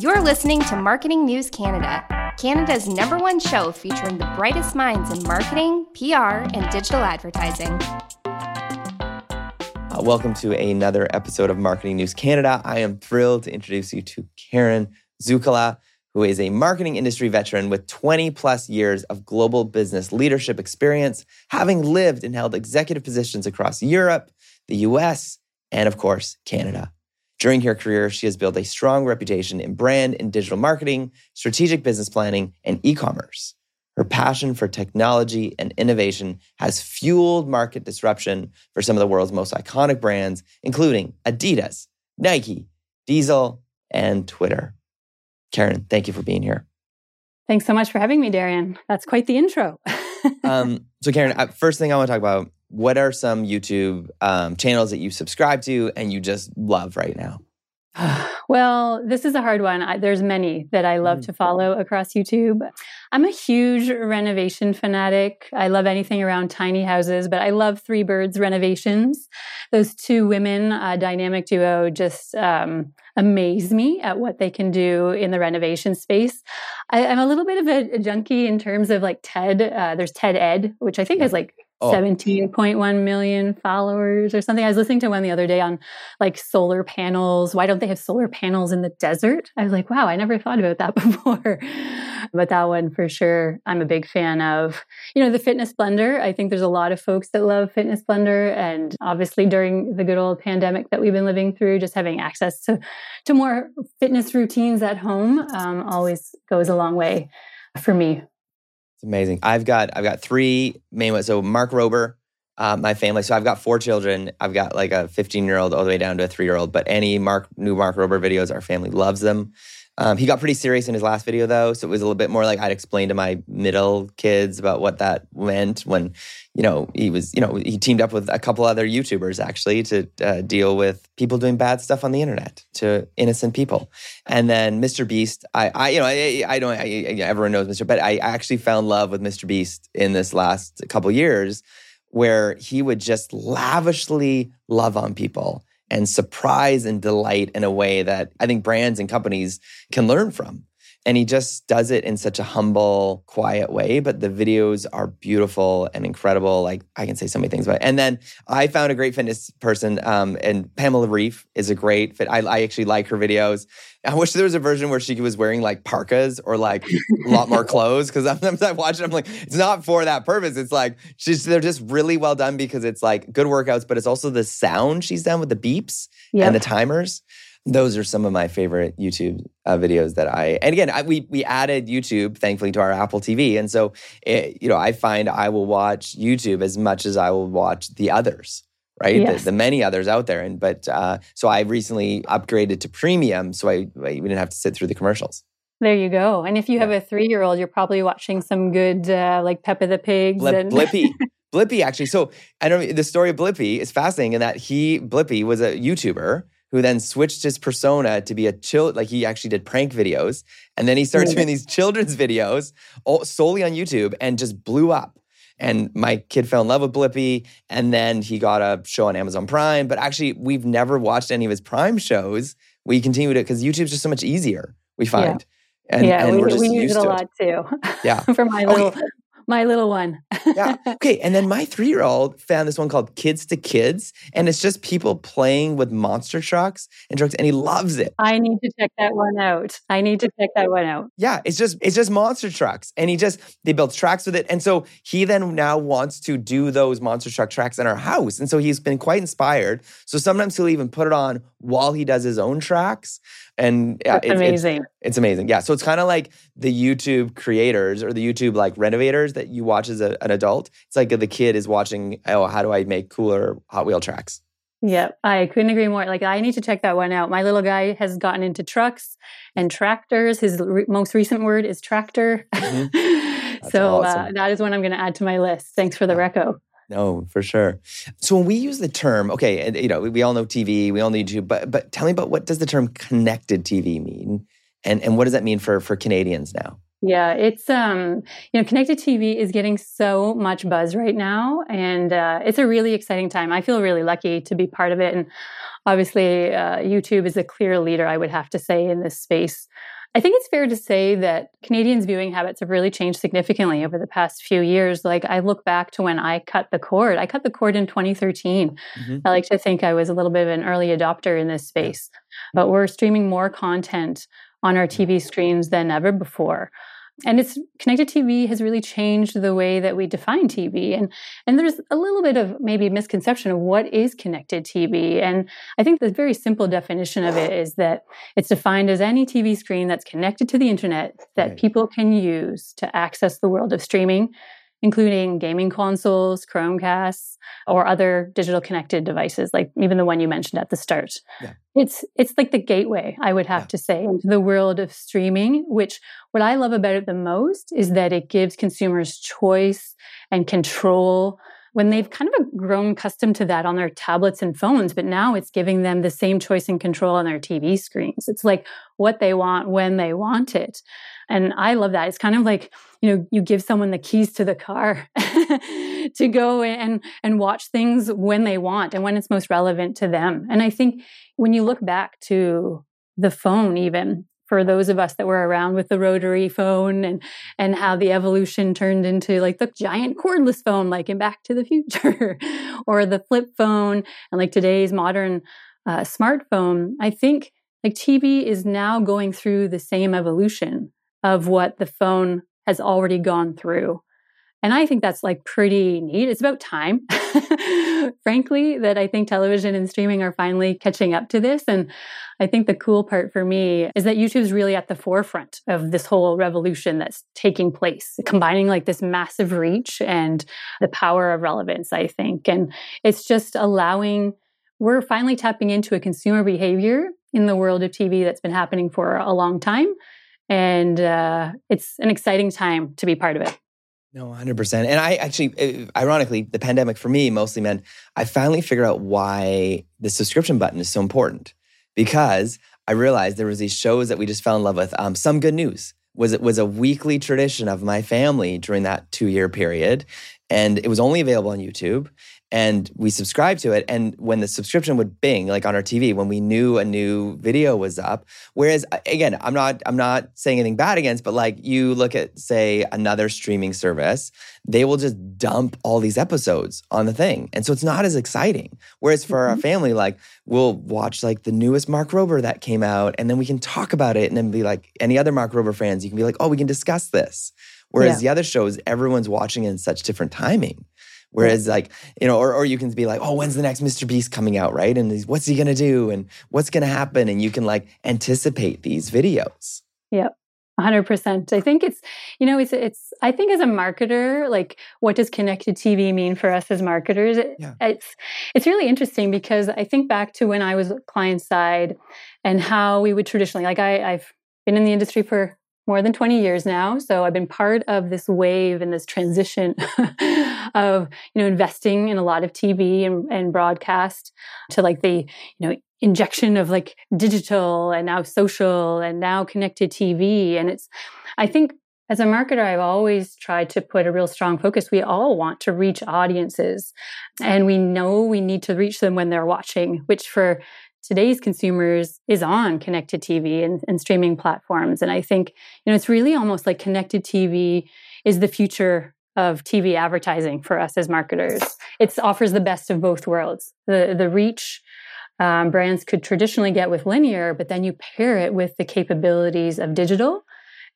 You're listening to Marketing News Canada, Canada's number one show featuring the brightest minds in marketing, PR, and digital advertising. Uh, welcome to another episode of Marketing News Canada. I am thrilled to introduce you to Karen Zukala, who is a marketing industry veteran with 20 plus years of global business leadership experience, having lived and held executive positions across Europe, the US, and of course, Canada. During her career, she has built a strong reputation in brand and digital marketing, strategic business planning, and e commerce. Her passion for technology and innovation has fueled market disruption for some of the world's most iconic brands, including Adidas, Nike, Diesel, and Twitter. Karen, thank you for being here. Thanks so much for having me, Darian. That's quite the intro. um, so, Karen, uh, first thing I want to talk about what are some YouTube um, channels that you subscribe to and you just love right now? well, this is a hard one. I, there's many that I love mm. to follow across YouTube. I'm a huge renovation fanatic. I love anything around tiny houses, but I love Three Birds Renovations. Those two women, uh, dynamic duo, just um, amaze me at what they can do in the renovation space. I, am a little bit of a, a, junkie in terms of like TED. Uh, there's TED Ed, which I think is like oh. 17.1 million followers or something. I was listening to one the other day on like solar panels. Why don't they have solar panels in the desert? I was like, wow, I never thought about that before. but that one for sure, I'm a big fan of. You know, the Fitness Blender. I think there's a lot of folks that love Fitness Blender. And obviously during the good old pandemic that we've been living through, just having access to, to more fitness routines at home um, always goes a long way for me. It's amazing. I've got I've got three main ones. So Mark Rober, uh, my family. So I've got four children. I've got like a 15 year old all the way down to a three year old. But any Mark new Mark Rober videos, our family loves them. Um, he got pretty serious in his last video though, so it was a little bit more like I'd explain to my middle kids about what that meant when, you know, he was, you know, he teamed up with a couple other YouTubers actually to uh, deal with people doing bad stuff on the internet to innocent people. And then Mr. Beast, I, I you know, I, I don't, I, everyone knows Mr. But I actually found love with Mr. Beast in this last couple years, where he would just lavishly love on people and surprise and delight in a way that I think brands and companies can learn from. And he just does it in such a humble, quiet way. But the videos are beautiful and incredible. Like I can say so many things about it. And then I found a great fitness person, um, and Pamela Reif is a great fit. I, I actually like her videos. I wish there was a version where she was wearing like parkas or like a lot more clothes. Because sometimes I watch it, I'm like, it's not for that purpose. It's like she's they're just really well done because it's like good workouts, but it's also the sound she's done with the beeps yep. and the timers those are some of my favorite YouTube uh, videos that I and again I, we we added YouTube thankfully to our Apple TV and so it, you know I find I will watch YouTube as much as I will watch the others right yes. the, the, many others out there and but uh, so I recently upgraded to premium so I, I we didn't have to sit through the commercials. There you go. And if you have a three-year-old, you're probably watching some good uh, like Peppa the Pigs Blip, and Blippi. Blippi actually. So I don't. The story of Blippi is fascinating in that he Blippi was a YouTuber who then switched his persona to be a chill, like he actually did prank videos. And then he started doing these children's videos solely on YouTube and just blew up. And my kid fell in love with Blippi. And then he got a show on Amazon Prime. But actually, we've never watched any of his Prime shows. We continue to, because YouTube's just so much easier, we find. Yeah. And, yeah, and we, we use it a lot it. too. Yeah. For my oh, little my little one. yeah. Okay. And then my three year old found this one called Kids to Kids, and it's just people playing with monster trucks and trucks, and he loves it. I need to check that one out. I need to check that one out. Yeah. It's just it's just monster trucks, and he just they built tracks with it, and so he then now wants to do those monster truck tracks in our house, and so he's been quite inspired. So sometimes he'll even put it on while he does his own tracks, and yeah, it's amazing. It's, it's amazing. Yeah. So it's kind of like the YouTube creators or the YouTube like renovators that you watch as a, an adult. It's like the kid is watching, oh, how do I make cooler Hot Wheel tracks? Yeah, I couldn't agree more. Like, I need to check that one out. My little guy has gotten into trucks and tractors. His re- most recent word is tractor. Mm-hmm. so uh, awesome. uh, that is one I'm going to add to my list. Thanks for the reco. No, for sure. So when we use the term, okay, you know, we all know TV, we all know YouTube, but but tell me about what does the term connected TV mean, and and what does that mean for for Canadians now? Yeah, it's um, you know, connected TV is getting so much buzz right now, and uh, it's a really exciting time. I feel really lucky to be part of it, and obviously, uh, YouTube is a clear leader, I would have to say, in this space. I think it's fair to say that Canadians' viewing habits have really changed significantly over the past few years. Like, I look back to when I cut the cord. I cut the cord in 2013. Mm-hmm. I like to think I was a little bit of an early adopter in this space, but we're streaming more content on our TV screens than ever before and it's connected tv has really changed the way that we define tv and and there's a little bit of maybe misconception of what is connected tv and i think the very simple definition of it is that it's defined as any tv screen that's connected to the internet that right. people can use to access the world of streaming including gaming consoles, Chromecasts, or other digital connected devices, like even the one you mentioned at the start. Yeah. It's it's like the gateway, I would have yeah. to say, into the world of streaming, which what I love about it the most is that it gives consumers choice and control when they've kind of grown accustomed to that on their tablets and phones, but now it's giving them the same choice and control on their TV screens. It's like what they want when they want it. And I love that. It's kind of like, you know, you give someone the keys to the car to go and and watch things when they want and when it's most relevant to them. And I think when you look back to the phone even for those of us that were around with the rotary phone and and how the evolution turned into like the giant cordless phone like in back to the future or the flip phone and like today's modern uh, smartphone i think like tv is now going through the same evolution of what the phone has already gone through and I think that's like pretty neat. It's about time, frankly, that I think television and streaming are finally catching up to this. And I think the cool part for me is that YouTube's really at the forefront of this whole revolution that's taking place, combining like this massive reach and the power of relevance, I think. And it's just allowing, we're finally tapping into a consumer behavior in the world of TV that's been happening for a long time. And uh, it's an exciting time to be part of it. No, 100%. And I actually, eh, ironically, the pandemic for me mostly meant I finally figured out why the subscription button is so important because I realized there was these shows that we just fell in love with. Um, Some Good News was it was a weekly tradition of my family during that two year period, and it was only available on YouTube and we subscribed to it. And when the subscription would bing, like on our TV, when we knew a new video was up, whereas again, I'm not I'm not saying anything bad against, but like you look at say another streaming service, they will just dump all these episodes on the thing, and so it's not as exciting. Whereas for mm-hmm. our family, like we'll watch like the newest Mark Rober that came out, and then we can talk about it, and then be like any other Mark Rober fans, you can be like, oh, we can discuss this. Whereas yeah. the other shows, everyone's watching in such different timing. Whereas, like, you know, or, or you can be like, oh, when's the next Mr. Beast coming out, right? And what's he gonna do? And what's gonna happen? And you can like anticipate these videos. Yep. 100%. I think it's, you know, it's, it's, I think as a marketer, like what does connected TV mean for us as marketers? Yeah. It's, it's really interesting because I think back to when I was client side and how we would traditionally, like I, I've been in the industry for more than 20 years now. So I've been part of this wave and this transition of, you know, investing in a lot of TV and, and broadcast to like the, you know, injection of like digital and now social and now connected TV. And it's, I think as a marketer, I've always tried to put a real strong focus. We all want to reach audiences and we know we need to reach them when they're watching, which for today's consumers is on connected TV and, and, streaming platforms. And I think, you know, it's really almost like connected TV is the future of TV advertising for us as marketers. It offers the best of both worlds. The the reach um, brands could traditionally get with linear, but then you pair it with the capabilities of digital.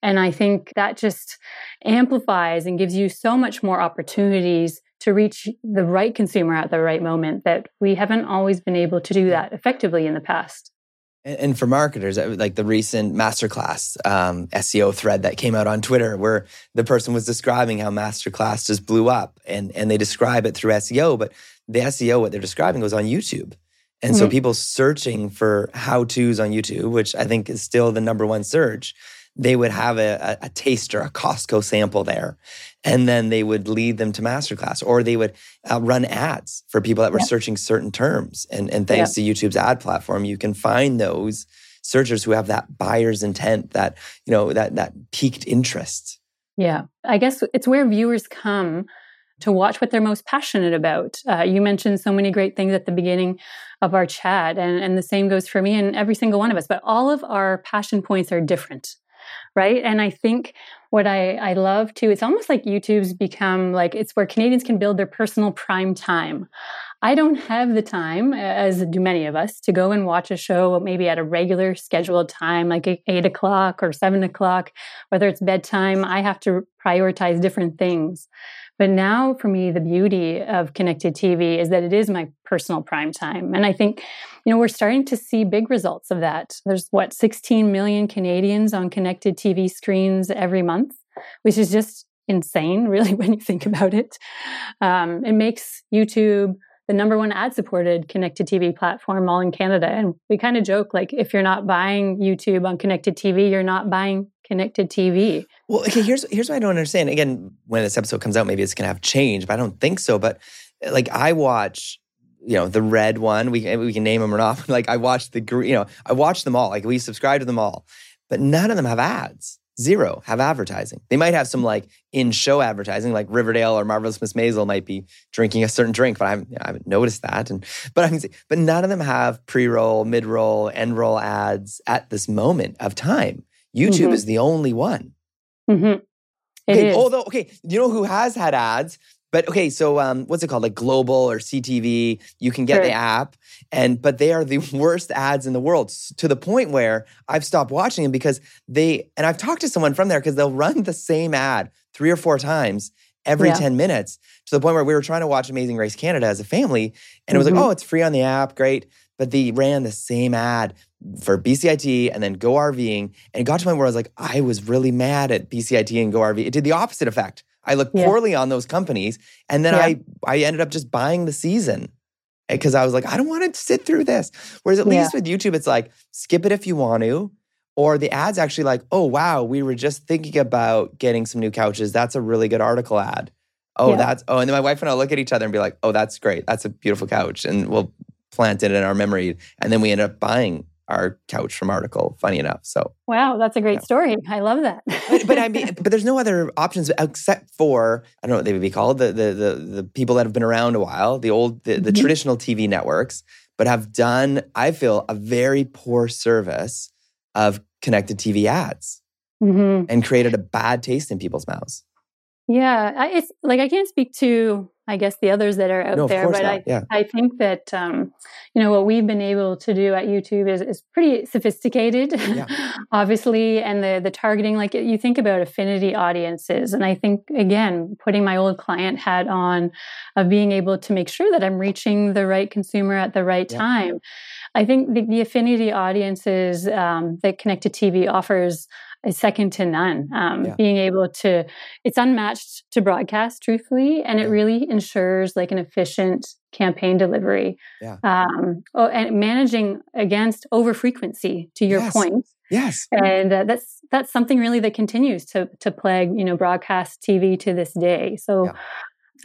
And I think that just amplifies and gives you so much more opportunities to reach the right consumer at the right moment that we haven't always been able to do that effectively in the past. And for marketers, like the recent masterclass um, SEO thread that came out on Twitter, where the person was describing how masterclass just blew up, and and they describe it through SEO, but the SEO what they're describing was on YouTube, and mm-hmm. so people searching for how tos on YouTube, which I think is still the number one search, they would have a, a, a taster, a Costco sample there. And then they would lead them to masterclass or they would uh, run ads for people that were searching certain terms. And, and thanks to YouTube's ad platform, you can find those searchers who have that buyer's intent, that, you know, that, that piqued interest. Yeah. I guess it's where viewers come to watch what they're most passionate about. Uh, you mentioned so many great things at the beginning of our chat, and, and the same goes for me and every single one of us. But all of our passion points are different, right? And I think what I, I love too, it's almost like YouTube's become like it's where Canadians can build their personal prime time. I don't have the time, as do many of us, to go and watch a show maybe at a regular scheduled time, like eight o'clock or seven o'clock, whether it's bedtime. I have to prioritize different things. But now for me, the beauty of connected TV is that it is my personal prime time. And I think, you know, we're starting to see big results of that. There's what, 16 million Canadians on connected TV screens every month, which is just insane, really, when you think about it. Um, it makes YouTube the number one ad supported connected TV platform all in Canada. And we kind of joke like, if you're not buying YouTube on connected TV, you're not buying connected TV. Well, okay, here's here's what I don't understand. Again, when this episode comes out, maybe it's gonna have change, but I don't think so. But eh, like I watch, you know, the red one. We we can name them or not. Like I watch the green. You know, I watch them all. Like we subscribe to them all, but none of them have ads. Zero have advertising. They might have some like in show advertising, like Riverdale or Marvelous Miss Maisel might be drinking a certain drink, but I haven't, I haven't noticed that. And but I'm but none of them have pre roll, mid roll, end roll ads at this moment of time. YouTube mm-hmm. is the only one. Mm-hmm. Okay, although okay, you know who has had ads? But okay, so um, what's it called? Like Global or CTV? You can get sure. the app, and but they are the worst ads in the world to the point where I've stopped watching them because they. And I've talked to someone from there because they'll run the same ad three or four times every yeah. 10 minutes to the point where we were trying to watch Amazing Race Canada as a family. And it was mm-hmm. like, oh, it's free on the app. Great. But they ran the same ad for BCIT and then Go RVing. And it got to the point where I was like, I was really mad at BCIT and Go RV. It did the opposite effect. I looked yeah. poorly on those companies. And then yeah. I, I ended up just buying the season eh, because I was like, I don't want to sit through this. Whereas at yeah. least with YouTube, it's like, skip it if you want to. Or the ad's actually like, oh, wow, we were just thinking about getting some new couches. That's a really good article ad. Oh, that's, oh, and then my wife and I look at each other and be like, oh, that's great. That's a beautiful couch. And we'll plant it in our memory. And then we end up buying our couch from article funny enough so wow that's a great yeah. story i love that but, but, i mean but there's no other options except for i don't know what they would be called the the the, the people that have been around a while the old the, the mm-hmm. traditional tv networks but have done i feel a very poor service of connected tv ads mm-hmm. and created a bad taste in people's mouths yeah it's like i can't speak to I guess the others that are out no, there. But I, yeah. I think that um, you know what we've been able to do at YouTube is, is pretty sophisticated, yeah. obviously, and the the targeting. Like you think about affinity audiences, and I think again, putting my old client hat on, of being able to make sure that I'm reaching the right consumer at the right yeah. time. I think the, the affinity audiences um, that Connected TV offers is second to none. Um, yeah. Being able to, it's unmatched to broadcast, truthfully, and it really ensures like an efficient campaign delivery. Yeah. Um, oh, and managing against over frequency. To your yes. point, yes, and uh, that's that's something really that continues to to plague you know broadcast TV to this day. So. Yeah.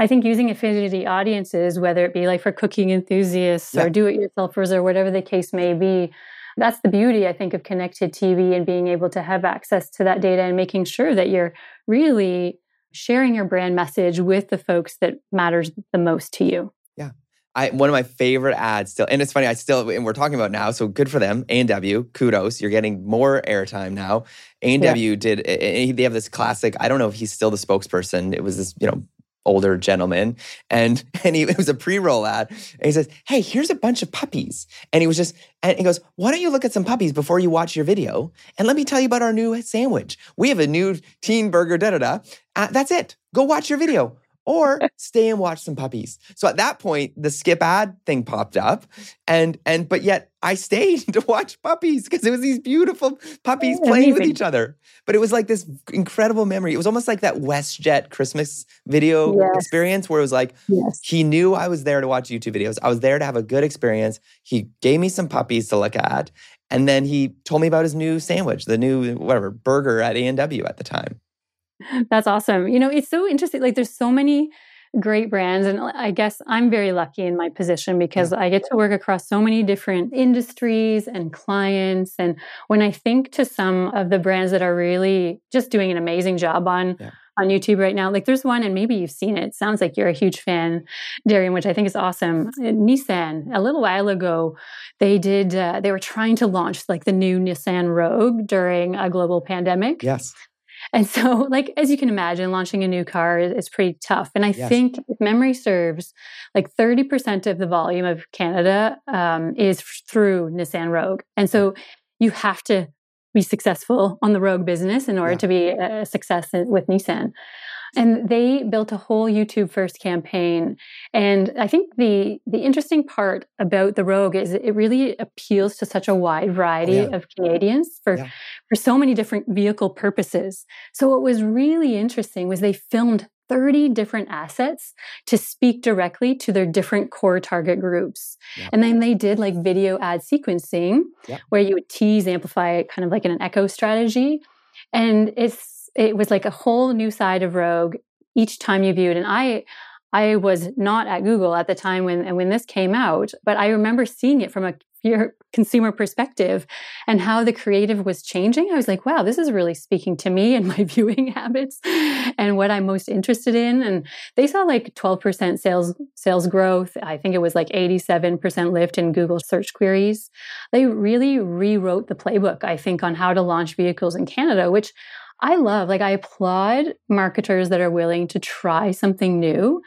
I think using affinity audiences, whether it be like for cooking enthusiasts or do it yourselfers or whatever the case may be, that's the beauty, I think, of connected TV and being able to have access to that data and making sure that you're really sharing your brand message with the folks that matters the most to you. Yeah. I, one of my favorite ads still, and it's funny, I still, and we're talking about now, so good for them. A&W, kudos, you're getting more airtime now. A&W yeah. did, eh, eh, they have this classic, I don't know if he's still the spokesperson. It was this, you know, older gentleman and and he it was a pre-roll ad and he says hey here's a bunch of puppies. And he was just and he goes why don't you look at some puppies before you watch your video and let me tell you about our new sandwich. We have a new teen burger da da da. Uh, that's it. Go watch your video or stay and watch some puppies. So at that point, the skip ad thing popped up, and and but yet I stayed to watch puppies because it was these beautiful puppies oh, playing amazing. with each other. But it was like this incredible memory. It was almost like that WestJet Christmas video yes. experience where it was like yes. he knew I was there to watch YouTube videos. I was there to have a good experience. He gave me some puppies to look at, and then he told me about his new sandwich, the new whatever burger at A&W at the time. That's awesome. You know, it's so interesting. Like, there's so many great brands. And I guess I'm very lucky in my position because yeah. I get to work across so many different industries and clients. And when I think to some of the brands that are really just doing an amazing job on, yeah. on YouTube right now. Like there's one, and maybe you've seen it. it sounds like you're a huge fan, Darian, which I think is awesome. Uh, Nissan, a little while ago, they did, uh, they were trying to launch like the new Nissan Rogue during a global pandemic. Yes. And so, like, as you can imagine, launching a new car is, is pretty tough. And I yes. think, if memory serves, like 30% of the volume of Canada um, is through Nissan Rogue. And so you have to be successful on the Rogue business in order yeah. to be a success with Nissan. And they built a whole YouTube first campaign. And I think the the interesting part about the Rogue is it really appeals to such a wide variety oh, yeah. of Canadians for yeah. For so many different vehicle purposes. So what was really interesting was they filmed 30 different assets to speak directly to their different core target groups. Yep. And then they did like video ad sequencing yep. where you would tease, amplify it kind of like in an echo strategy. And it's it was like a whole new side of Rogue each time you viewed. And I I was not at Google at the time when and when this came out, but I remember seeing it from a your consumer perspective and how the creative was changing, I was like, wow, this is really speaking to me and my viewing habits and what I'm most interested in. And they saw like 12% sales sales growth. I think it was like 87% lift in Google search queries. They really rewrote the playbook, I think, on how to launch vehicles in Canada, which I love. Like I applaud marketers that are willing to try something new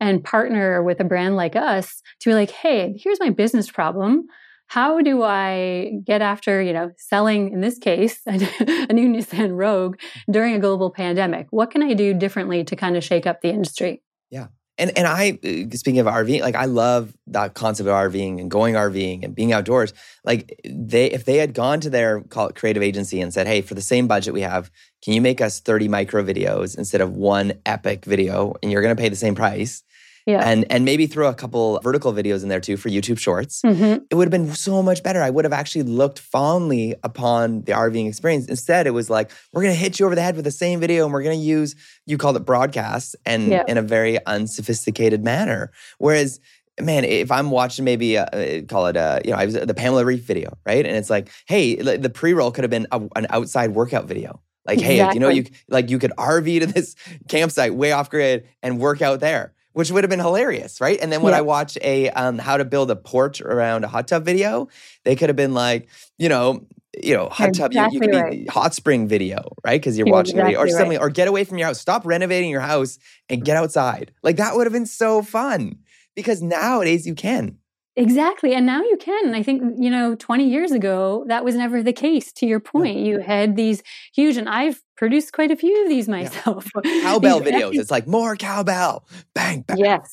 and partner with a brand like us to be like, hey, here's my business problem how do I get after, you know, selling, in this case, a, new Nissan Rogue during a global pandemic? What can I do differently to kind of shake up the industry? Yeah. And, and I, uh, speaking of RV, like I love that concept of RVing and going RVing and being outdoors. Like they, if they had gone to their creative agency and said, "Hey, for the same budget we have, can you make us 30 micro videos instead of one epic video, and you're going to pay the same price?" Yeah. And and maybe throw a couple vertical videos in there too for YouTube Shorts. Mm-hmm. It would have been so much better. I would have actually looked fondly upon the RVing experience. Instead, it was like we're going to hit you over the head with the same video, and we're going to use you called it broadcast and yeah. in a very unsophisticated manner. Whereas man, if I'm watching maybe a, uh, call it a, you know, I was the Pamela Reif video, right? And it's like, hey, the pre-roll could have been a, an outside workout video. Like, exactly. hey, you know, you like you could RV to this campsite way off grid and work out there which would have been hilarious, right? And then when yeah. I watch a um, how to build a porch around a hot tub video, they could have been like, you know, you know, hot exactly tub, you, you could right. be hot spring video, right? Because you're, you're watching exactly video, or something, right. or get away from your house, stop renovating your house and get outside. Like that would have been so fun because nowadays you can. Exactly. And now you can. And I think, you know, 20 years ago, that was never the case. To your point, yeah. you had these huge, and I've produced quite a few of these myself. Yeah. Cowbell videos. It's like more cowbell. Bang, bang. Yes.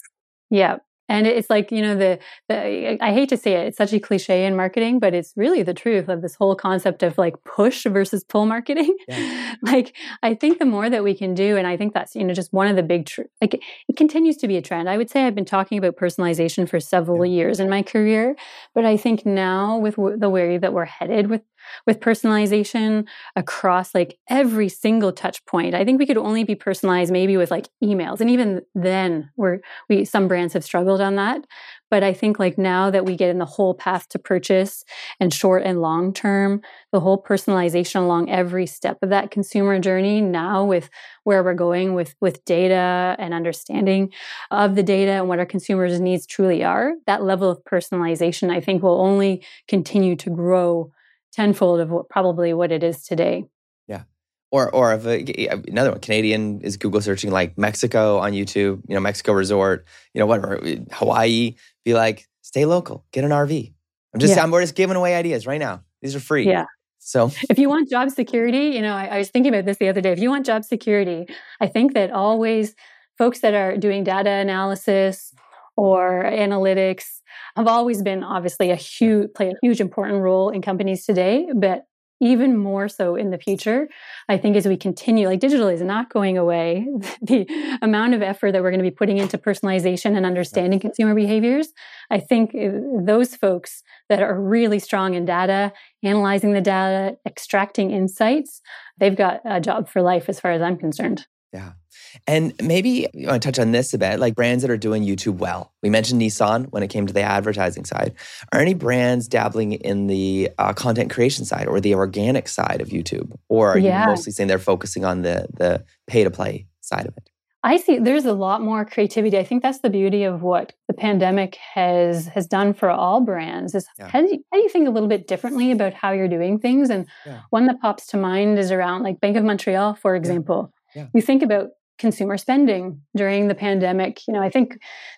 Yeah. And it's like, you know, the, the, I hate to say it, it's such a cliche in marketing, but it's really the truth of this whole concept of like push versus pull marketing. Yeah. like, I think the more that we can do, and I think that's, you know, just one of the big, tr- like, it continues to be a trend. I would say I've been talking about personalization for several yeah. years in my career, but I think now with w- the way that we're headed with with personalization across like every single touch point. I think we could only be personalized maybe with like emails. And even then we're we some brands have struggled on that. But I think like now that we get in the whole path to purchase and short and long term, the whole personalization along every step of that consumer journey now with where we're going with with data and understanding of the data and what our consumers needs truly are, that level of personalization I think will only continue to grow tenfold of what, probably what it is today. Yeah. Or, or if uh, a, another one, Canadian is Google searching like Mexico on YouTube, you know, Mexico resort, you know, whatever, eh, Hawaii, be like, stay local, get an RV. I'm just, yeah. I'm, we're just giving away ideas right now. These are free. Yeah. So if you want job security, you know, I, I was thinking about this the other day. If you want job security, I think that always folks that are doing data analysis or analytics have always been obviously a huge play a huge important role in companies today but even more so in the future i think as we continue like digital is not going away. The amount of effort that we're going to be putting into personalization and understanding consumer behaviors i think uh, those folks that are really strong in data analyzing the data extracting insights they've got a job for life as far as i'm concerned yeah and maybe you want to touch on this a bit, like brands that are doing YouTube well. We mentioned Nissan when it came to the advertising side. Are any brands dabbling in the uh, content creation side or the organic side of YouTube, or are yeah. you mostly saying they're focusing on the the pay to play side of it? I see there's a lot more creativity. I think that's the beauty of what the pandemic has has done for all brands is yeah. how, do you, how do you think a little bit differently about how you're doing things? And yeah. one that pops to mind is around like Bank of Montreal, for example. Yeah. You think about consumer spending during the pandemic. You know, I think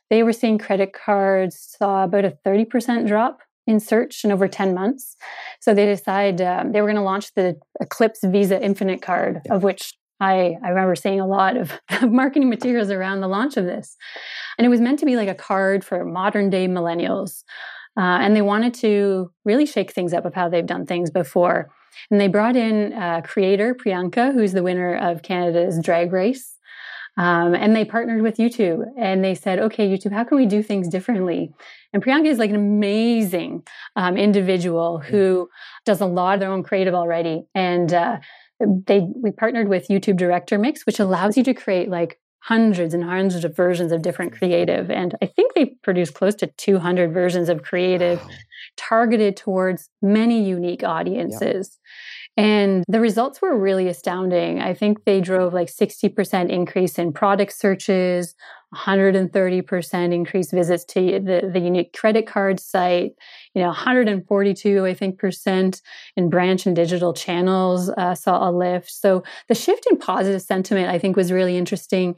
they were seeing credit cards saw about a 30% drop in search in over 10 months. So they decided um, they were going to launch the Eclipse Visa Infinite card, of which I, I remember seeing a lot of marketing materials around the launch of this. And it was meant to be like a card for modern day millennials. Uh, and they wanted to really shake things up of how they've done things before. And they brought in a creator, Priyanka, who's the winner of Canada's Drag Race. Um, and they partnered with YouTube and they said, okay, YouTube, how can we do things differently? And Priyanka is like an amazing um, individual who does a lot of their own creative already. And uh, they we partnered with YouTube Director Mix, which allows you to create like hundreds and hundreds of versions of different creative. And I think they produced close to 200 versions of creative wow. targeted towards many unique audiences. And the results were really astounding. I think they drove like 60% increase in product searches, 130% increased visits to the, the unique credit card site, you know, 142, I think, percent in branch and digital channels uh, saw a lift. So the shift in positive sentiment, I think, was really interesting.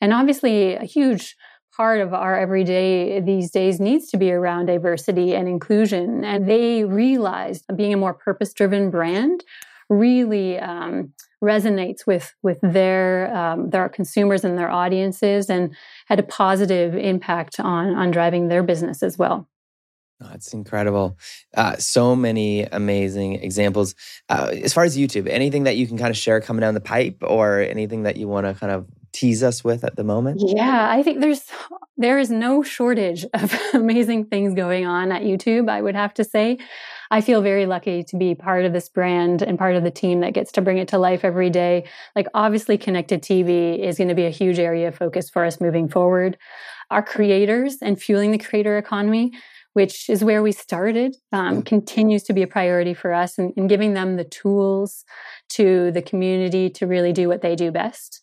And obviously, a huge part of our everyday these days needs to be around diversity and inclusion. And they realized being a more purpose driven brand really um, resonates with with their um, their consumers and their audiences, and had a positive impact on on driving their business as well. Oh, it's incredible. Uh, so many amazing examples. Uh, as far as YouTube, anything that you can kind of share coming down the pipe, or anything that you want to kind of tease us with at the moment? Yeah, I think there's there is no shortage of amazing things going on at YouTube, I would have to say. I feel very lucky to be part of this brand and part of the team that gets to bring it to life every day. Like obviously connected TV is going to be a huge area of focus for us moving forward. Our creators and fueling the creator economy which is where we started, um, continues to be a priority for us and, and giving them the tools to the community to really do what they do best.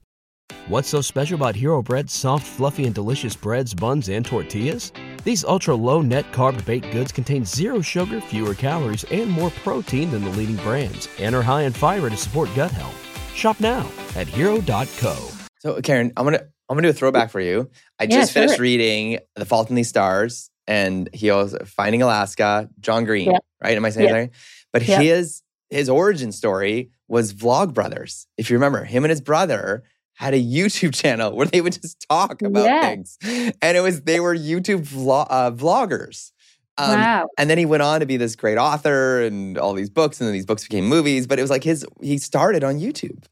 What's so special about Hero Bread's soft, fluffy, and delicious breads, buns, and tortillas? These ultra low net carb baked goods contain zero sugar, fewer calories, and more protein than the leading brands, and are high in fiber to support gut health. Shop now at hero.co. So, Karen, I'm gonna I'm gonna do a throwback for you. I yeah, just finished reading The Fault in These Stars, and he was Finding Alaska, John Green, yeah. right? Am I saying yeah. that right? But his his origin story was Vlogbrothers. If you remember, him and his brother had a YouTube channel where they would just talk about yeah. things. And it was, they were YouTube vlog, uh, vloggers. Um, wow. And then he went on to be this great author and all these books, and then these books became movies. But it was like his, he started on YouTube.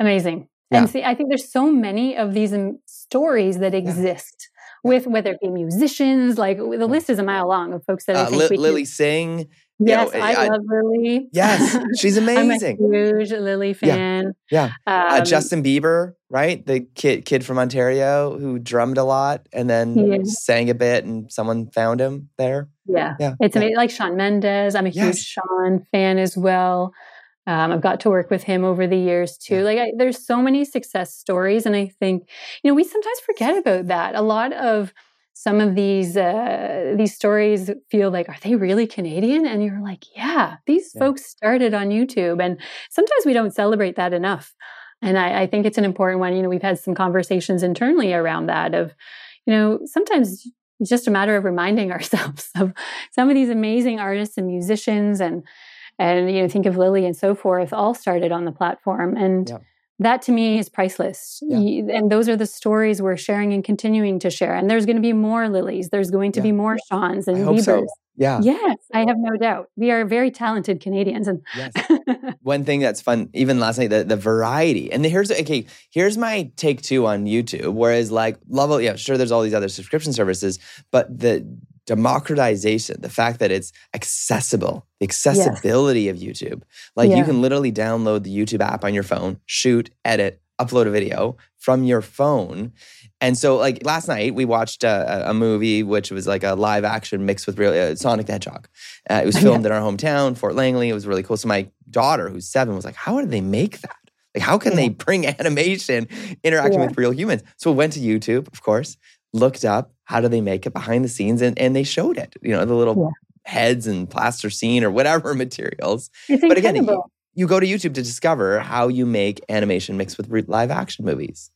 Amazing. Yeah. And see, I think there's so many of these um, stories that exist yeah. with whether it be musicians, like the list is a mile long of folks that uh, I think Li- Lilly Singh, Yes, know, I, I, love Lilly. Yes, she's amazing. I'm a huge Lilly fan. Yeah, yeah. Uh, um, uh, Justin Bieber, right? The kid kid from Ontario who drummed a lot and then yeah. sang a bit, and someone found him there. Yeah, yeah. It's yeah. amazing. Like Shawn Mendes, I'm a yes. huge Shawn fan as well. Um, I've got to work with him over the years too. Like, I, there's so many success stories, and I think you know we sometimes forget about that. A lot of some of these uh, these stories feel like are they really canadian? And you're like yeah these yeah. folks started on youtube. And sometimes we don't celebrate that enough. And I, I, think it's an important one. You know we've had some conversations internally around that of you know sometimes it's just a matter of reminding ourselves of some of these amazing artists and musicians and and you know think of lily and so forth all started on the platform. And yeah that to me is priceless. Yeah. And those are the stories we're sharing and continuing to share. And there's going to be more Lillys. There's going to yeah. be more Shawns and Biebers. So. Yeah. Yes, I have no doubt. We are very talented Canadians. And yes. one thing that's fun, even last night, the, the variety. And here's okay, here's my take two on YouTube. Whereas like level, yeah, sure, there's all these other subscription services, but the democratization, the fact that it's accessible, the accessibility yes. of YouTube. Like yeah. you can literally download the YouTube app on your phone, shoot, edit, upload a video from your phone. And so, like last night, we watched a, a movie which was like a live action mixed with real uh, Sonic the Hedgehog. Uh, it was filmed yeah. in our hometown, Fort Langley. It was really cool. So my daughter, who's seven, was like, "How did they make that? Like, how can yeah. they bring animation interacting yeah. with real humans?" So we went to YouTube, of course, looked up how do they make it behind the scenes, and and they showed it. You know, the little heads and plaster scene or whatever materials. It's but again, you, you go to YouTube to discover how you make animation mixed with live action movies.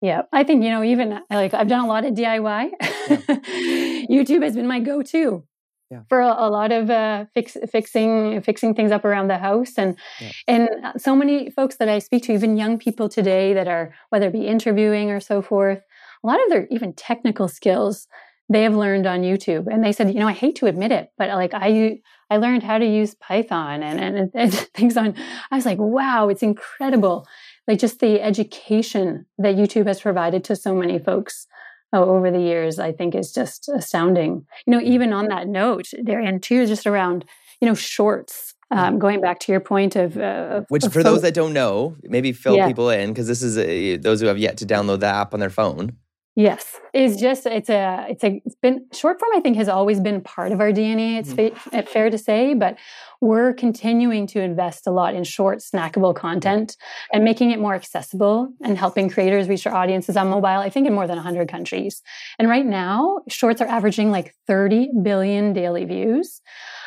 Yeah, I think you know even like I've done a lot of DIY. Yeah. YouTube has been my go-to yeah. for a, a, lot of uh, fix, fixing fixing things up around the house, and yeah. and so many folks that I speak to, even young people today that are whether it be interviewing or so forth, a lot of their even technical skills they have learned on YouTube, and they said, you know, I hate to admit it, but like I I learned how to use Python and and, and things on. I was like, wow, it's incredible like just the education that YouTube has provided to so many folks over the years, I think is just astounding. You know, even on that note, there and too, just around, you know, shorts. Um, going back to your point of, uh, which of for those that don't know, maybe fill yeah. people in because this is a, those who have yet to download the app on their phone. Yes, it's just it's a it's a it's been short form. I think has always been part of our DNA. It's mm-hmm. fa- fair to say, but we're continuing to invest a lot in short, snackable content and making it more accessible and helping creators reach their audiences on mobile. I think in more than 100 countries. And right now, shorts are averaging like 30 billion daily views,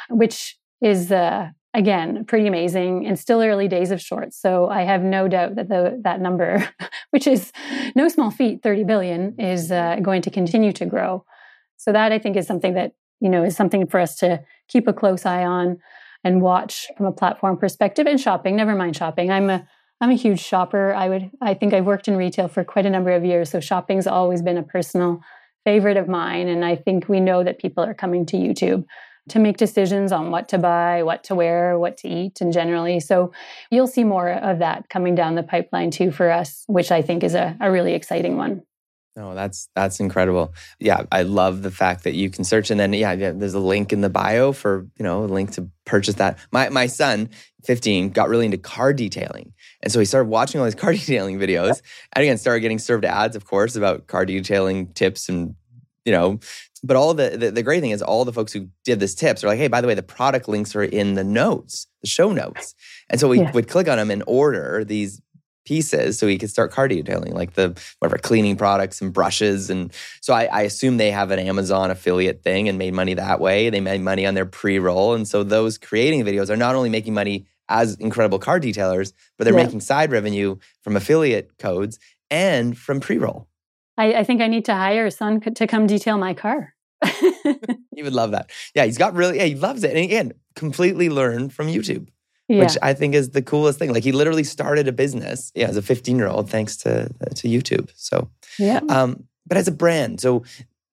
which is uh, again pretty amazing and still early days of shorts. So i have no doubt that the, that number which is no small feat 30 billion is uh, going to continue to grow. So that i think is something that you know is something for us to keep a close eye on and watch from a platform perspective and shopping. Never mind shopping. I'm a i'm a huge shopper. I would i think i've worked in retail for quite a number of years so shopping's always been a personal favorite of mine and i think we know that people are coming to youtube to make decisions on what to buy, what to wear, what to eat, and generally. So you'll see more of that coming down the pipeline too for us, which I think is a, a really exciting one. Oh, that's that's incredible. Yeah, I love the fact that you can search and then yeah, yeah, there's a link in the bio for, you know, a link to purchase that. My my son, 15, got really into car detailing. And so he started watching all these car detailing videos. And again, started getting served ads, of course, about car detailing tips and you know, but all the, the, the great thing is all the folks who did this tips are like, hey, by the way, the product links are in the notes, the show notes, and so we yeah. would click on them and order these pieces so we could start car detailing, like the whatever cleaning products and brushes, and so I, I assume they have an Amazon affiliate thing and made money that way. They made money on their pre roll, and so those creating videos are not only making money as incredible car detailers, but they're yeah. making side revenue from affiliate codes and from pre roll. I, I think I need to hire a son to come detail my car. he would love that. Yeah, he's got really, yeah, he loves it. And again, completely learned from YouTube, yeah. which I think is the coolest thing. Like he literally started a business, yeah, as a 15 year old, thanks to to YouTube. So, yeah. Um, but as a brand, so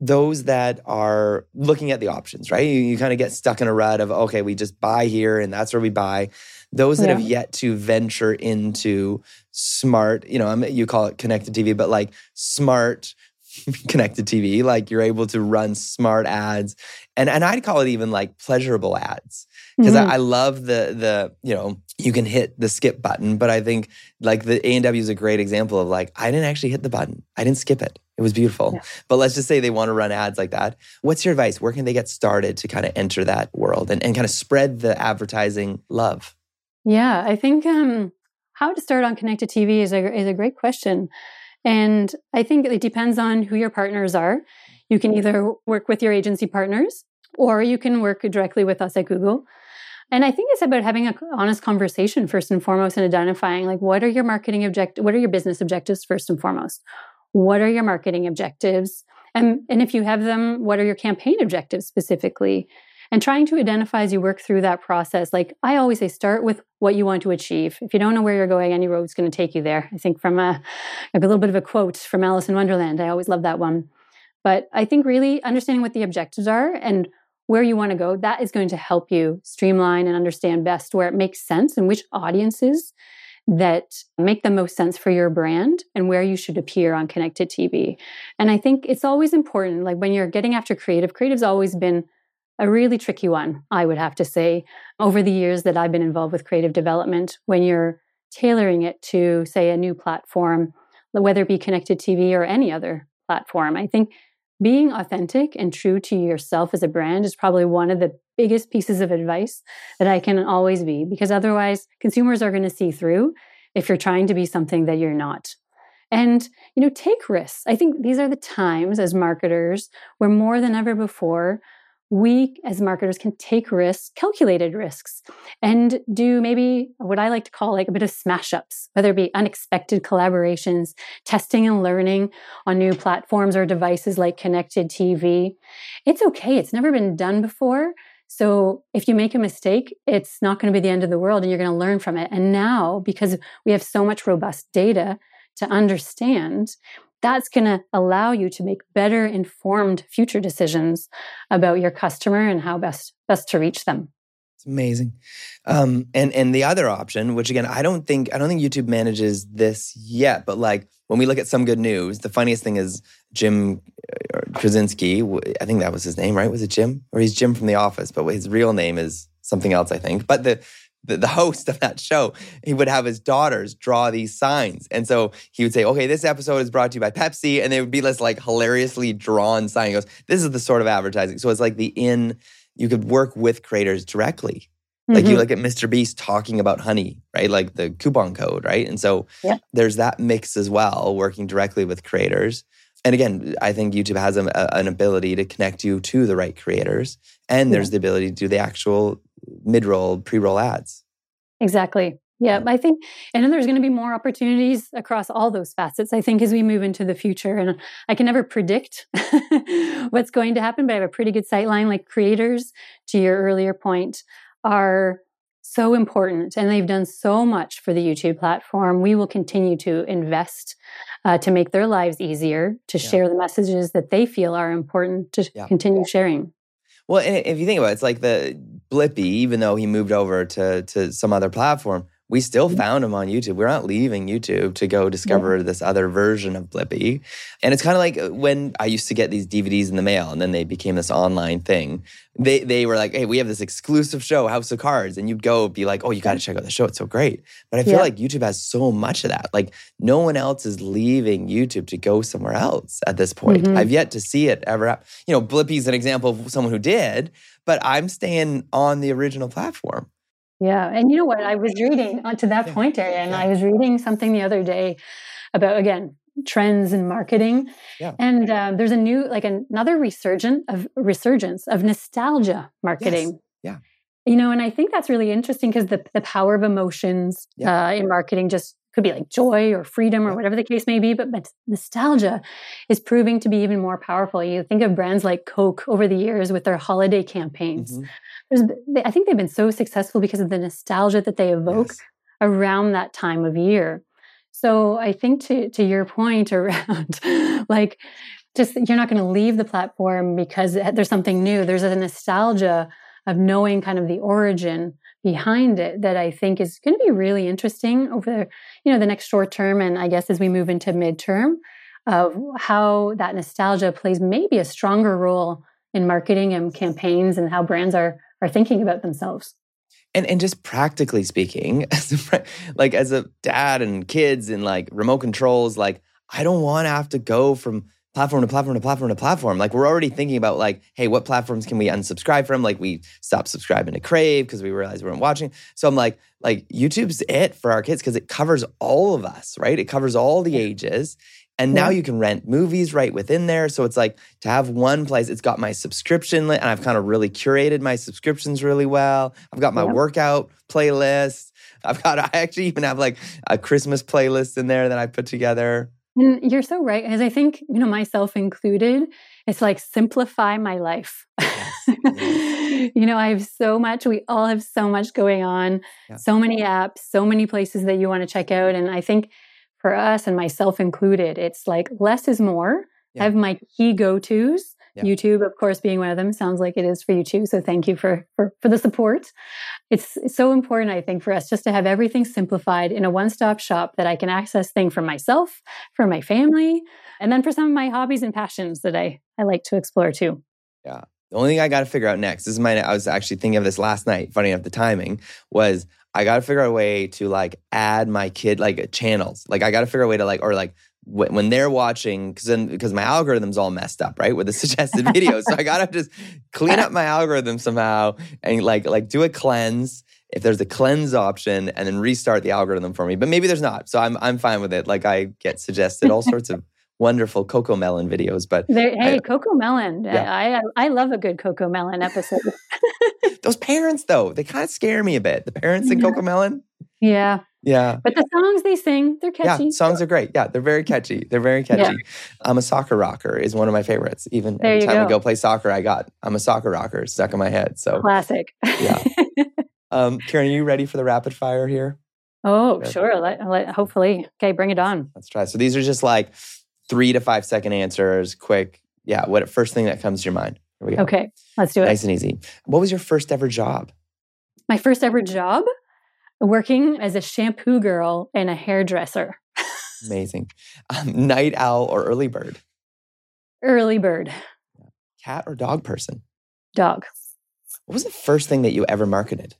those that are looking at the options, right? You, you kind of get stuck in a rut of, okay, we just buy here and that's where we buy. Those that yeah. have yet to venture into smart, you know, you call it connected TV, but like smart connected TV, like you're able to run smart ads. And and I'd call it even like pleasurable ads. Because mm-hmm. I, I, love the the, you know, you can hit the skip button, but I think like the A&W is a great example of like, I didn't actually hit the button. I didn't skip it. It was beautiful. Yeah. But let's just say they want to run ads like that. What's your advice? Where can they get started to kind of enter that world and, and kind of spread the advertising love? Yeah, I think um, how to start on connected TV is a, is a great question. And I think it depends on who your partners are. You can either work with your agency partners or you can work directly with us at Google. And I think it's about having an honest conversation first and foremost and identifying like what are your marketing object what are your business objectives first and foremost? What are your marketing objectives? And and if you have them, what are your campaign objectives specifically? And trying to identify as you work through that process. Like I always say, start with what you want to achieve. If you don't know where you're going, any road's going to take you there. I think from a, a little bit of a quote from Alice in Wonderland. I always love that one. But I think really understanding what the objectives are and where you want to go, that is going to help you streamline and understand best where it makes sense and which audiences that make the most sense for your brand and where you should appear on connected TV. And I think it's always important, like when you're getting after creative, creative's always been a really tricky one, I would have to say, over the years that I've been involved with creative development, when you're tailoring it to, say, a new platform, whether it be connected TV or any other platform. I think being authentic and true to yourself as a brand is probably one of the biggest pieces of advice that I can always be, because otherwise consumers are going to see through if you're trying to be something that you're not. And, you know, take risks. I think these are the times as marketers where more than ever before, we as marketers can take risks, calculated risks, and do maybe what I like to call like a bit of smash ups, whether it be unexpected collaborations, testing and learning on new platforms or devices like connected TV. It's okay. It's never been done before. So if you make a mistake, it's not going to be the end of the world and you're going to learn from it. And now, because we have so much robust data to understand, that's going to allow you to make better informed future decisions about your customer and how best best to reach them. It's amazing. Um, and and the other option which again i don't think i don't think youtube manages this yet but like when we look at some good news the funniest thing is jim uh, krasinski i think that was his name right? Was it jim? Or he's jim from the office but his real name is something else i think. But the the, the host of that show, he would have his daughters draw these signs. And so he would say, okay, this episode is brought to you by Pepsi. And they would be this like hilariously drawn sign. He goes, this is the sort of advertising. So it's like the in, you could work with creators directly. Like mm-hmm. you look at Mr. Beast talking about honey, right? Like the coupon code, right? And so yeah. there's that mix as well, working directly with creators. And again, I think YouTube has a, a, an ability to connect you to the right creators. And there's yeah. the ability to do the actual mid roll, pre roll ads. Exactly. Yeah, I think, and then there's going to be more opportunities across all those facets. I think as we move into the future, and I can never predict what's going to happen, but I have a pretty good sight line. Like creators, to your earlier point, are so important, and they've done so much for the YouTube platform. We will continue to invest uh, to make their lives easier, to yeah. share the messages that they feel are important to yeah. continue sharing. Well, if you think about it, it's like the Blippi, even though he moved over to to some other platform, we still mm-hmm. found him on YouTube. We're not leaving YouTube to go discover yeah. this other version of Blippi. And it's kind of like uh, when I used to get these DVDs in the mail and then they became this online thing. They they were like, hey, we have this exclusive show, House of Cards. And you'd go be like, oh, you got to check out the show. It's so great. But I feel yeah. like YouTube has so much of that. Like no one else is leaving YouTube to go somewhere else at this point. Mm-hmm. I've yet to see it ever. You know, Blippi's an example of someone who did, but I'm staying on the original platform. Yeah. And you know what? I was reading uh, to that yeah. point, Darian, yeah. I was reading something the other day about, again, trends in marketing. Yeah. And uh, there's a new, like another resurgence of resurgence of nostalgia marketing. Yes. Yeah. You know, and I think that's really interesting because the, the power of emotions yeah. uh, in marketing just could be like joy or freedom or whatever the case may be, but, but nostalgia is proving to be even more powerful. You think of brands like Coke over the years with their holiday campaigns. Mm-hmm. I think they've been so successful because of the nostalgia that they evoke yes. around that time of year. So I think to to your point around like just you're not going to leave the platform because there's something new. There's a nostalgia of knowing kind of the origin behind it that I think is going to be really interesting over you know the next short term and I guess as we move into midterm of how that nostalgia plays maybe a stronger role in marketing and campaigns and how brands are are thinking about themselves. And and just practically speaking, as a, like as a dad and kids and like remote controls, like I don't want to have to go from platform to platform to platform to platform. Like we're already thinking about like, hey, what platforms can we unsubscribe from? Like we stopped subscribing to Crave because we realized we weren't watching. So I'm like, like YouTube's it for our kids because it covers all of us, right? It covers all the ages. And now you can rent movies right within there. So it's like to have one place, it's got my subscription list, and I've kind of really curated my subscriptions really well. I've got my yeah. workout playlist. I've got, I actually even have like a Christmas playlist in there that I put together. And you're so right. As I think, you know, myself included, it's like simplify my life. Yes. Yes. you know, I have so much, we all have so much going on, yeah. so many apps, so many places that you want to check out. And I think for us and myself included, it's like less is more. Yeah. I have my key go tos Yeah. YouTube, of course, being one of them, sounds like it is for you too. So thank you for, for, for the support. It's, so important, I think, for us just to have everything simplified in a one stop shop that I can access things for myself, for my family, and then for some of my hobbies and passions that I, I like to explore too. Yeah. The only thing I got to figure out next, this is my, I was actually thinking of this last night, funny enough, the timing was I got to figure out a way to like add my kid, like channels. Like I got to figure out a way to like, or like when they're watching because then because my algorithm's all messed up right with the suggested videos. So i gotta just clean up my algorithm somehow and like like do a cleanse if there's a cleanse option and then restart the algorithm for me. But maybe there's not. So i'm i'm fine with it. Like i get suggested all sorts of wonderful CoComelon videos but there, hey I, CoComelon yeah. I i love a good CoComelon episode. Those parents though they kind of scare me a bit. The parents in yeah. CoComelon yeah yeah. But the songs they sing, they're catchy. Yeah, songs are great. Yeah, they're very catchy. They're very catchy. Yeah. I'm a soccer rocker is one of my favorites. Even there every time go. we go play soccer, I got I'm a soccer rocker stuck in my head. So classic. yeah. Um, Karen, are you ready for the rapid fire here? Oh, sure. Let, let, hopefully. Okay, bring it on. Let's try. So these are just like three to five second answers, quick. Yeah, what first thing that comes to your mind? Here we go. Okay, let's do it. Nice and easy. What was your first ever job? My first ever job? Working as a shampoo girl and a hairdresser. Amazing. Um, night owl or early bird? Early bird. Cat or dog person? Dog. What was the first thing that you ever marketed?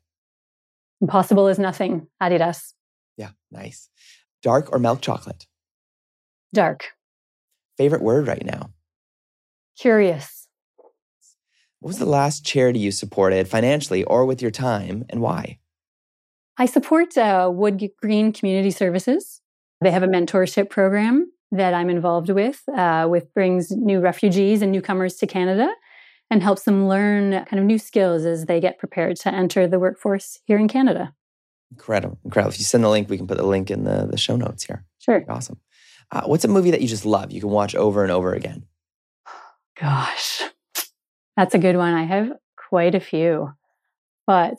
Impossible is nothing. Adidas. Yeah, nice. Dark or milk chocolate? Dark. Favorite word right now? Curious. What was the last charity you supported financially or with your time and why? I support uh, Wood Green Community Services. They have a mentorship program that I'm involved with, uh, with brings new refugees and newcomers to Canada and helps them learn kind of new skills as they get prepared to enter the workforce here in Canada. Incredible, incredible. If you send the link, we can put the link in the, the show notes here. Sure. Awesome. Uh, what's a movie that you just love? You can watch over and over again. Gosh, that's a good one. I have quite a few, but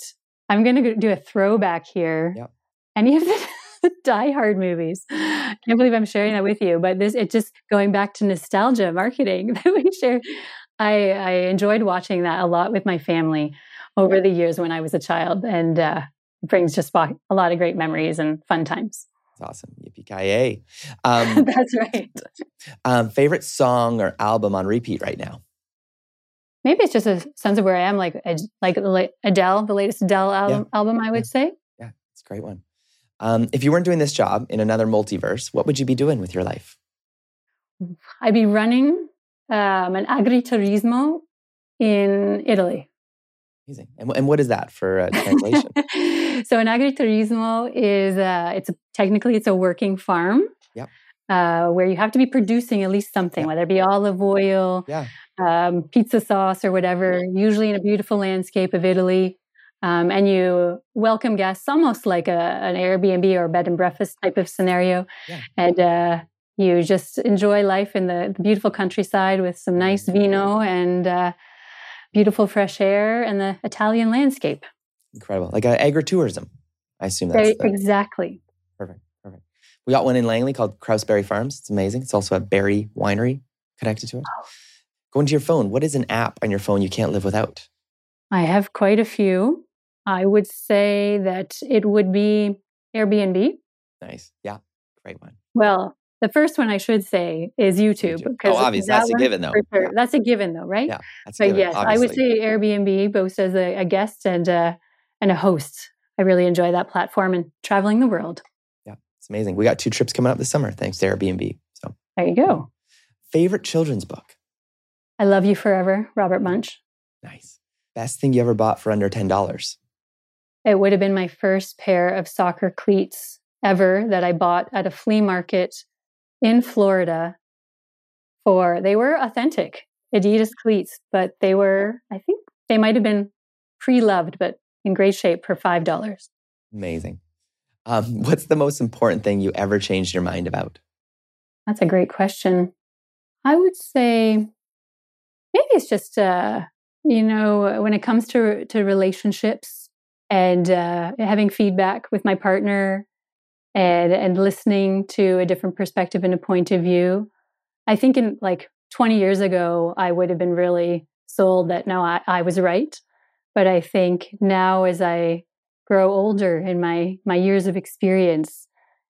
I'm going to do a throwback here. Yep. Any of the Die Hard movies. I Can't believe I'm sharing that with you, but this it just going back to nostalgia marketing that we share. I, I enjoyed watching that a lot with my family over the years when I was a child, and uh, brings just a lot of great memories and fun times. That's awesome. Yippee ki um, That's right. Um, favorite song or album on repeat right now? Maybe it's just a sense of where I am, like like Adele, the latest Adele album, yeah. album I would yeah. say. Yeah, it's a great one. Um, if you weren't doing this job in another multiverse, what would you be doing with your life? I'd be running um, an agriturismo in Italy. Amazing. And, and what is that for uh, translation? so an agriturismo is uh, it's a, technically it's a working farm. Yep. Uh, where you have to be producing at least something, whether it be olive oil, yeah um, pizza sauce or whatever, usually in a beautiful landscape of Italy. Um, and you welcome guests almost like a, an Airbnb or bed and breakfast type of scenario. Yeah. And uh, you just enjoy life in the, the, beautiful countryside with some nice mm-hmm. vino and uh, beautiful fresh air and the Italian landscape. Incredible. Like uh, agritourism. I assume that's the, exactly. We got one in Langley called Krause Berry Farms. It's amazing. It's also a berry winery connected to it. Oh. Go into your phone. What is an app on your phone you can't live without? I have quite a few. I would say that it would be Airbnb. Nice. Yeah. Great one. Well, the first one I should say is YouTube. YouTube. Oh, obviously. That that's a given, though. Sure. Yeah. That's a given, though, right? Yeah. That's but given, yes, obviously. I would say Airbnb, both as a, a guest and a, and a host. I really enjoy that platform and traveling the world. It's amazing. We got two trips coming up this summer thanks to Airbnb. So there you go. Favorite children's book? I Love You Forever, Robert Munsch. Nice. Best thing you ever bought for under $10? It would have been my first pair of soccer cleats ever that I bought at a flea market in Florida for, they were authentic Adidas cleats, but they were, I think they might have been pre loved, but in great shape for $5. Amazing. Um, what's the most important thing you ever changed your mind about? That's a great question. I would say maybe it's just uh, you know when it comes to to relationships and uh, having feedback with my partner and and listening to a different perspective and a point of view i think in like 20 years ago, I would have been really sold that no, I, I was right. But I think now as I grow older in my my years of experience,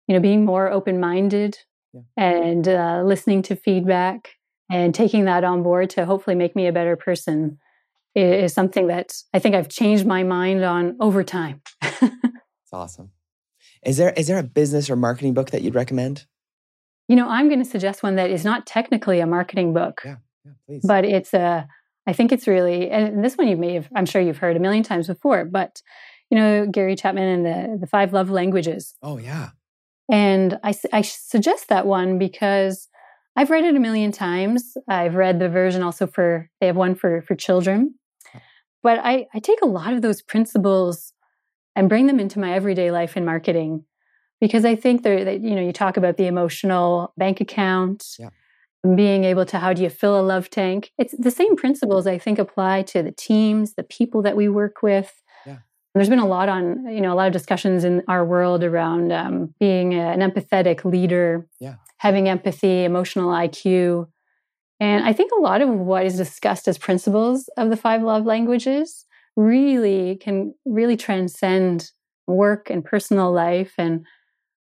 you know, being more open minded yeah. and uh, listening to feedback and taking that on board to hopefully make me a better person is, something that I think I've changed my mind on over time. It's awesome. Is there is there a business or marketing book that you'd recommend? You know, I'm going to suggest one that is not technically a marketing book. Yeah, yeah, please. But it's a I think it's really and this one you may have I'm sure you've heard a million times before, but you know, Gary Chapman and the the five love languages. Oh yeah. And I I suggest that one because I've read it a million times. I've read the version also for they have one for for children. But I, I take a lot of those principles and bring them into my everyday life in marketing because I think that you know you talk about the emotional bank account, yeah. being able to how do you fill a love tank. It's the same principles I think apply to the teams, the people that we work with. There's been a lot on you know a lot of discussions in our world around um, being a, an empathetic leader, yeah. having empathy, emotional IQ. And I think a lot of what is discussed as principles of the five love languages really can really transcend work and personal life. And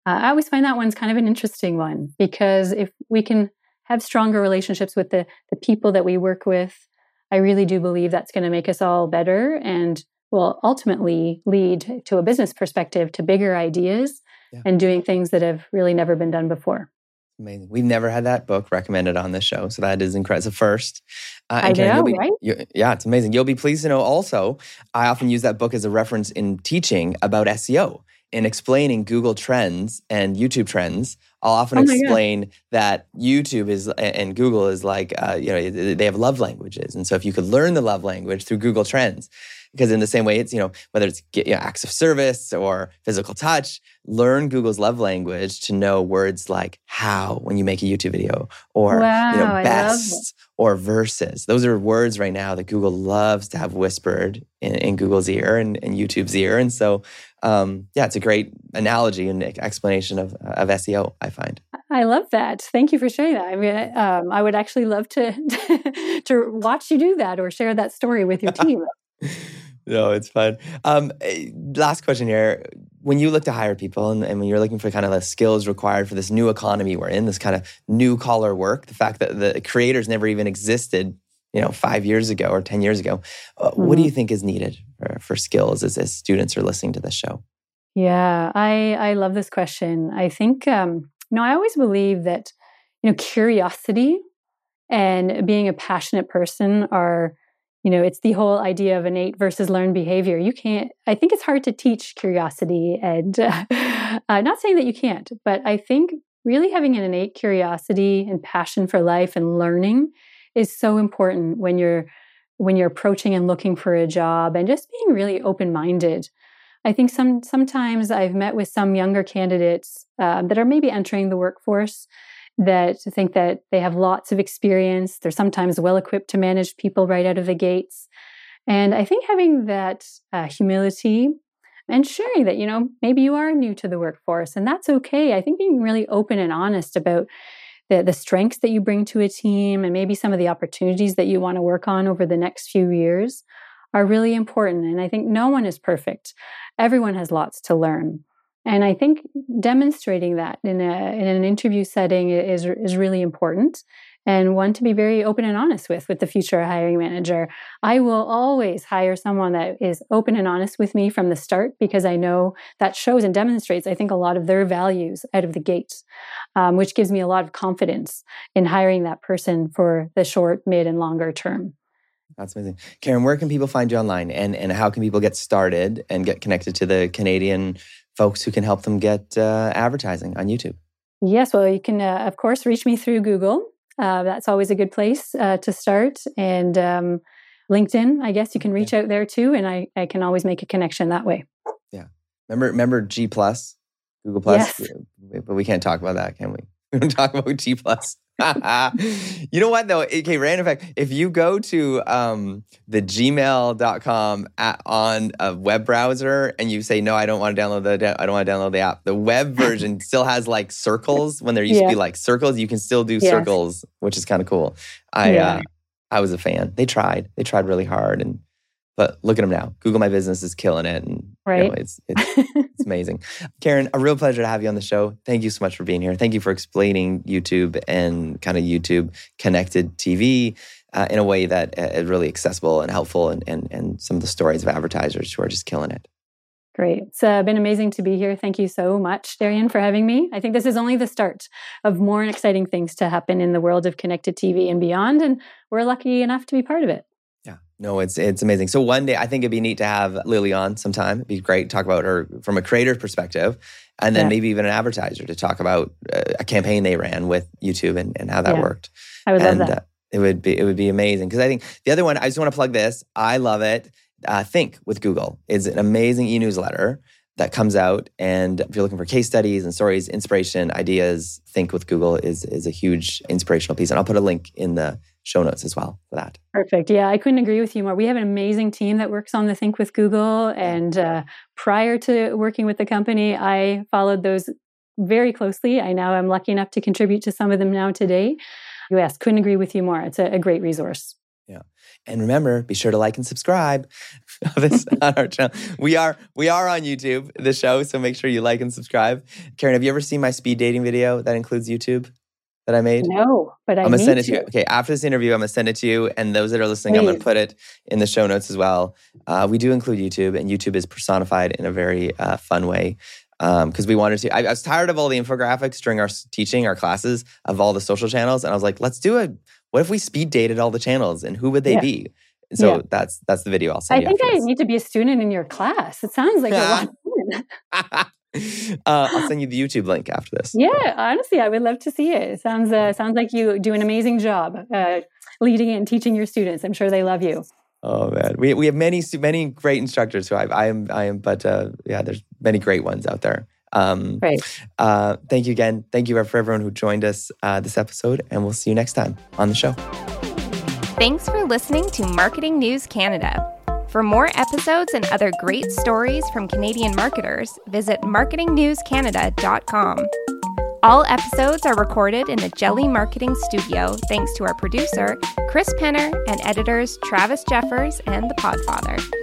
uh, I always find that one's kind of an interesting one because if we can have stronger relationships with the, the people that we work with, I really do believe that's going to make us all better and will ultimately lead to a business perspective to bigger ideas yeah. and doing things that have really never been done before. Amazing. We've never had that book recommended on this show, so that is incredible. First, uh, I Karen, know, be, right? yeah, it's amazing. You'll be pleased to know. Also, I often use that book as a reference in teaching about SEO in explaining Google Trends and YouTube Trends. I'll often oh explain God. that YouTube is and Google is like uh, you know they have love languages, and so if you could learn the love language through Google Trends, because in the same way it's you know whether it's you know, acts of service or physical touch learn google's love language to know words like how when you make a youtube video or wow, you know best or verses those are words right now that google loves to have whispered in, in google's ear and, and, youtube's ear and so um, yeah it's a great analogy and explanation of, of seo i find I love that. Thank you for sharing that. I mean, um, I would actually love to to watch you do that or share that story with your team. No, it's fun. Um, eh, last question here. When you look to hire people and, and, when you're looking for kind of the skills required for this new economy we're in, this kind of new collar work, the fact that the creators never even existed, you know, five years ago or 10 years ago, mm-hmm. what do mm-hmm. you think is needed for, for skills as, as, students are listening to this show? Yeah, I, I love this question. I think, um, you know, I always believe that, you know, curiosity and being a passionate person are you know it's the whole idea of innate versus learned behavior. You can't i think it's hard to teach curiosity and uh, uh, not saying that you can't but i think really having an innate curiosity and passion for life and learning is so important when you're when you're approaching and looking for a job and just being really open-minded. I think some sometimes i've met with some younger candidates uh, that are maybe entering the workforce that think that they have lots of experience. They're sometimes well equipped to manage people right out of the gates. And I think having that uh, humility and sharing that, you know, maybe you are new to the workforce and that's okay. I think being really open and honest about the, the strengths that you bring to a team and maybe some of the opportunities that you want to work on over the next few years are really important. And I think no one is perfect. Everyone has lots to learn. And I think demonstrating that in, a, in an interview setting is, is really important and one to be very open and honest with with the future hiring manager. I will always hire someone that is open and honest with me from the start because I know that shows and demonstrates, I think, a lot of their values out of the gate, um, which gives me a lot of confidence in hiring that person for the short, mid, and longer term. That's amazing. Karen, where can people find you online and, and how can people get started and get connected to the Canadian folks who can help them get uh, advertising on YouTube? Yes, well, you can, uh, of course, reach me through Google. Uh, that's always a good place uh, to start. And um, LinkedIn, I guess you can reach out there too, and I, I can always make a connection that way. Yeah. Remember, remember G plus, Google plus, yes. but we can't talk about that, can we? We don't talk about G plus. you know what though? Okay, random fact. If you go to um, the gmail.com at, on a web browser and you say, no, I don't want to download the I don't want to download the app, the web version still has like circles when there used yeah. to be like circles. You can still do yes. circles, which is kind of cool. I yeah. uh, I was a fan. They tried. They tried really hard and but look at them now. Google My Business is killing it. And right. You know, it's, it's, it's amazing. Karen, a real pleasure to have you on the show. Thank you so much for being here. Thank you for explaining YouTube and kind of YouTube connected TV uh, in a way that uh, is really accessible and helpful and, and, and some of the stories of advertisers who are just killing it. Great. It's uh, been amazing to be here. Thank you so much, Darian, for having me. I think this is only the start of more exciting things to happen in the world of connected TV and beyond. And we're lucky enough to be part of it. No, it's it's amazing. So one day I think it'd be neat to have Lilly on sometime. It'd be great to talk about her from a creator perspective, and then yeah. maybe even an advertiser to talk about uh, a campaign they ran with YouTube and, and how that yeah. worked. I would and, love that. Uh, it would be it would be amazing because I think the other one I just want to plug this. I love it. Uh, Think with Google is an amazing e newsletter that comes out, and if you're looking for case studies and stories, inspiration, ideas, Think with Google is is a huge inspirational piece. And I'll put a link in the show notes as well for that. Perfect. Yeah, I couldn't agree with you more. We have an amazing team that works on the Think with Google. And uh, prior to working with the company, I followed those very closely. I now am lucky enough to contribute to some of them now today. Yes, couldn't agree with you more. It's a, a great resource. Yeah. And remember, be sure to like and subscribe this on our channel. We are we are on YouTube, the show, so make sure you like and subscribe. Karen, have you ever seen my speed dating video that includes YouTube? That I made? No, but I am gonna send it to you. Okay, after this interview, I'm gonna send it to you, and those that are listening, Please. I'm gonna put it in the show notes as well. Uh, we do include YouTube, and YouTube is personified in a very uh, fun way because um, we wanted to. I, I, was tired of all the infographics during our teaching, our classes of all the social channels, and I was like, let's do it. What if we speed dated all the channels, and who would they yeah. be? So yeah. that's that's the video I'll send I think I need to be a student in your class. It sounds like a lot. uh, I'll send you the YouTube link after this. Yeah, honestly, I would love to see it. it sounds uh, sounds like you do an amazing job uh, leading and teaching your students. I'm sure they love you. Oh man, we we have many many great instructors who I, I am I am, but uh, yeah, there's many great ones out there. Um, right. Uh, thank you again. Thank you for everyone who joined us uh, this episode, and we'll see you next time on the show. Thanks for listening to Marketing News Canada. For more episodes and other great stories from Canadian marketers, visit marketingnewscanada.com. All episodes are recorded in the Jelly Marketing Studio thanks to our producer, Chris Penner, and editors Travis Jeffers and The Podfather.